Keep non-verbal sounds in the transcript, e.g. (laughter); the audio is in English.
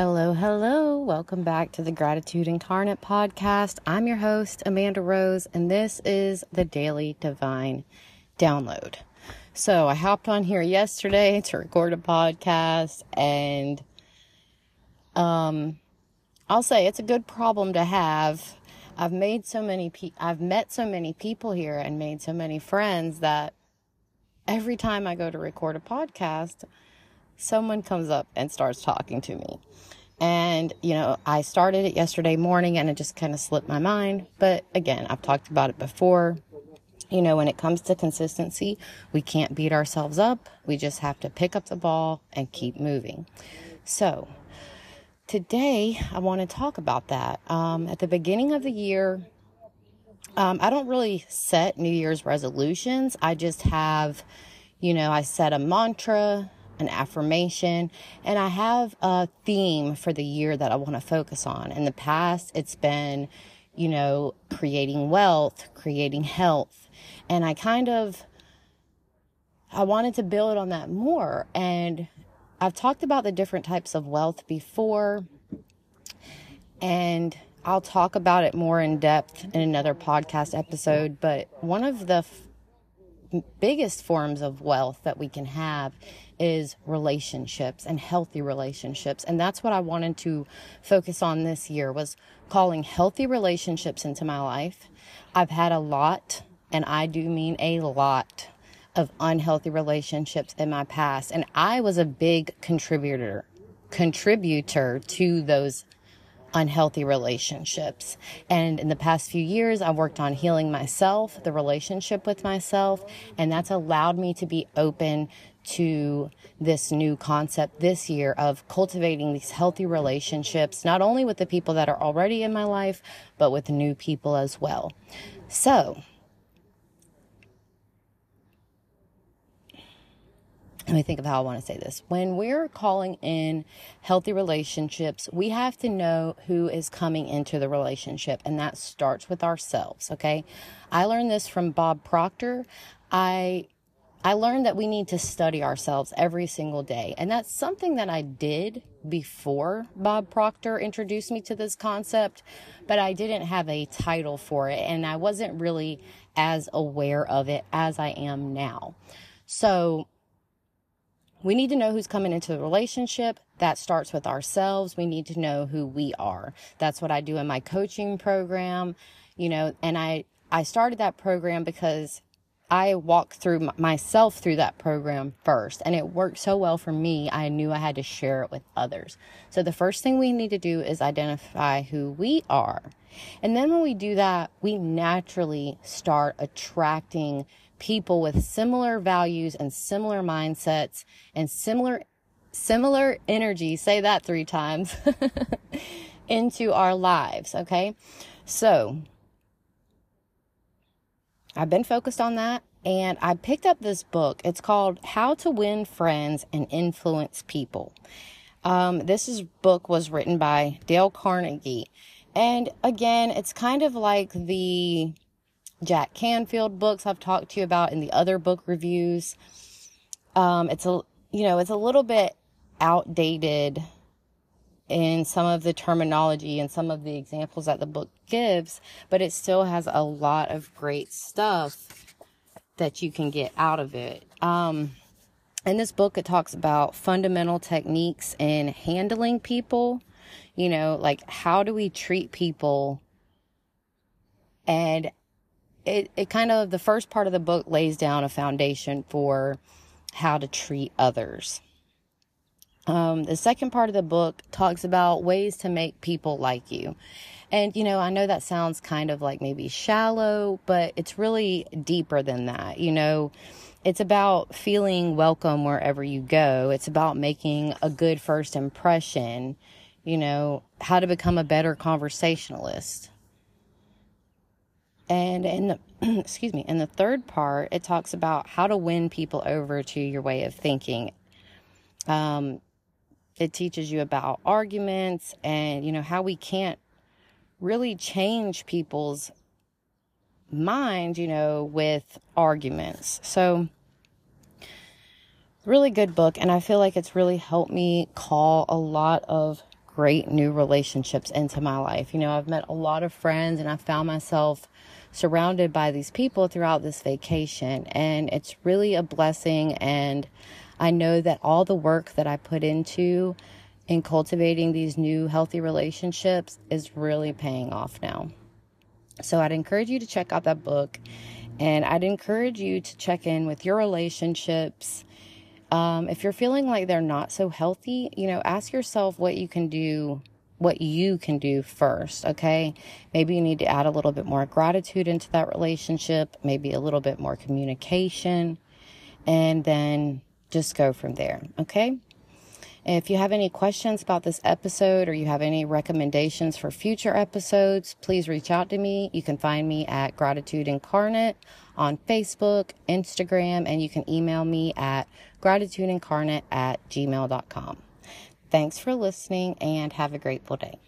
Hello, hello. Welcome back to the Gratitude Incarnate podcast. I'm your host, Amanda Rose, and this is the Daily Divine Download. So, I hopped on here yesterday to record a podcast, and um, I'll say it's a good problem to have. I've made so many pe- I've met so many people here and made so many friends that every time I go to record a podcast, someone comes up and starts talking to me. And, you know, I started it yesterday morning and it just kind of slipped my mind. But again, I've talked about it before. You know, when it comes to consistency, we can't beat ourselves up. We just have to pick up the ball and keep moving. So, today I want to talk about that. Um, at the beginning of the year, um, I don't really set New Year's resolutions. I just have, you know, I set a mantra an affirmation, and I have a theme for the year that I want to focus on. In the past, it's been, you know, creating wealth, creating health, and I kind of I wanted to build on that more. And I've talked about the different types of wealth before, and I'll talk about it more in depth in another podcast episode. But one of the f- biggest forms of wealth that we can have is relationships and healthy relationships. And that's what I wanted to focus on this year was calling healthy relationships into my life. I've had a lot, and I do mean a lot of unhealthy relationships in my past. And I was a big contributor, contributor to those unhealthy relationships. And in the past few years, I've worked on healing myself, the relationship with myself, and that's allowed me to be open to this new concept this year of cultivating these healthy relationships, not only with the people that are already in my life, but with new people as well. So, let me think of how I want to say this. When we're calling in healthy relationships, we have to know who is coming into the relationship, and that starts with ourselves, okay? I learned this from Bob Proctor. I I learned that we need to study ourselves every single day. And that's something that I did before Bob Proctor introduced me to this concept, but I didn't have a title for it and I wasn't really as aware of it as I am now. So we need to know who's coming into the relationship. That starts with ourselves. We need to know who we are. That's what I do in my coaching program, you know, and I, I started that program because I walked through myself through that program first and it worked so well for me. I knew I had to share it with others. So the first thing we need to do is identify who we are. And then when we do that, we naturally start attracting people with similar values and similar mindsets and similar similar energy, say that 3 times, (laughs) into our lives, okay? So, I've been focused on that and I picked up this book. It's called How to Win Friends and Influence People. Um, this is, book was written by Dale Carnegie. And again, it's kind of like the Jack Canfield books I've talked to you about in the other book reviews. Um, it's a, you know, it's a little bit outdated in some of the terminology and some of the examples that the book gives, but it still has a lot of great stuff that you can get out of it. Um, in this book, it talks about fundamental techniques in handling people. You know, like how do we treat people? And it, it kind of, the first part of the book lays down a foundation for how to treat others. Um, the second part of the book talks about ways to make people like you. And, you know, I know that sounds kind of like maybe shallow, but it's really deeper than that. You know, it's about feeling welcome wherever you go. It's about making a good first impression, you know, how to become a better conversationalist. And in the, (clears throat) excuse me, in the third part, it talks about how to win people over to your way of thinking. Um, it teaches you about arguments and, you know, how we can't really change people's mind, you know, with arguments. So, really good book. And I feel like it's really helped me call a lot of great new relationships into my life. You know, I've met a lot of friends and I found myself surrounded by these people throughout this vacation. And it's really a blessing. And I know that all the work that I put into in cultivating these new healthy relationships is really paying off now. So I'd encourage you to check out that book. And I'd encourage you to check in with your relationships. Um, if you're feeling like they're not so healthy, you know, ask yourself what you can do what you can do first, okay? Maybe you need to add a little bit more gratitude into that relationship, maybe a little bit more communication, and then just go from there, okay? If you have any questions about this episode or you have any recommendations for future episodes, please reach out to me. You can find me at Gratitude Incarnate on Facebook, Instagram, and you can email me at gratitudeincarnate at gmail.com. Thanks for listening and have a grateful day.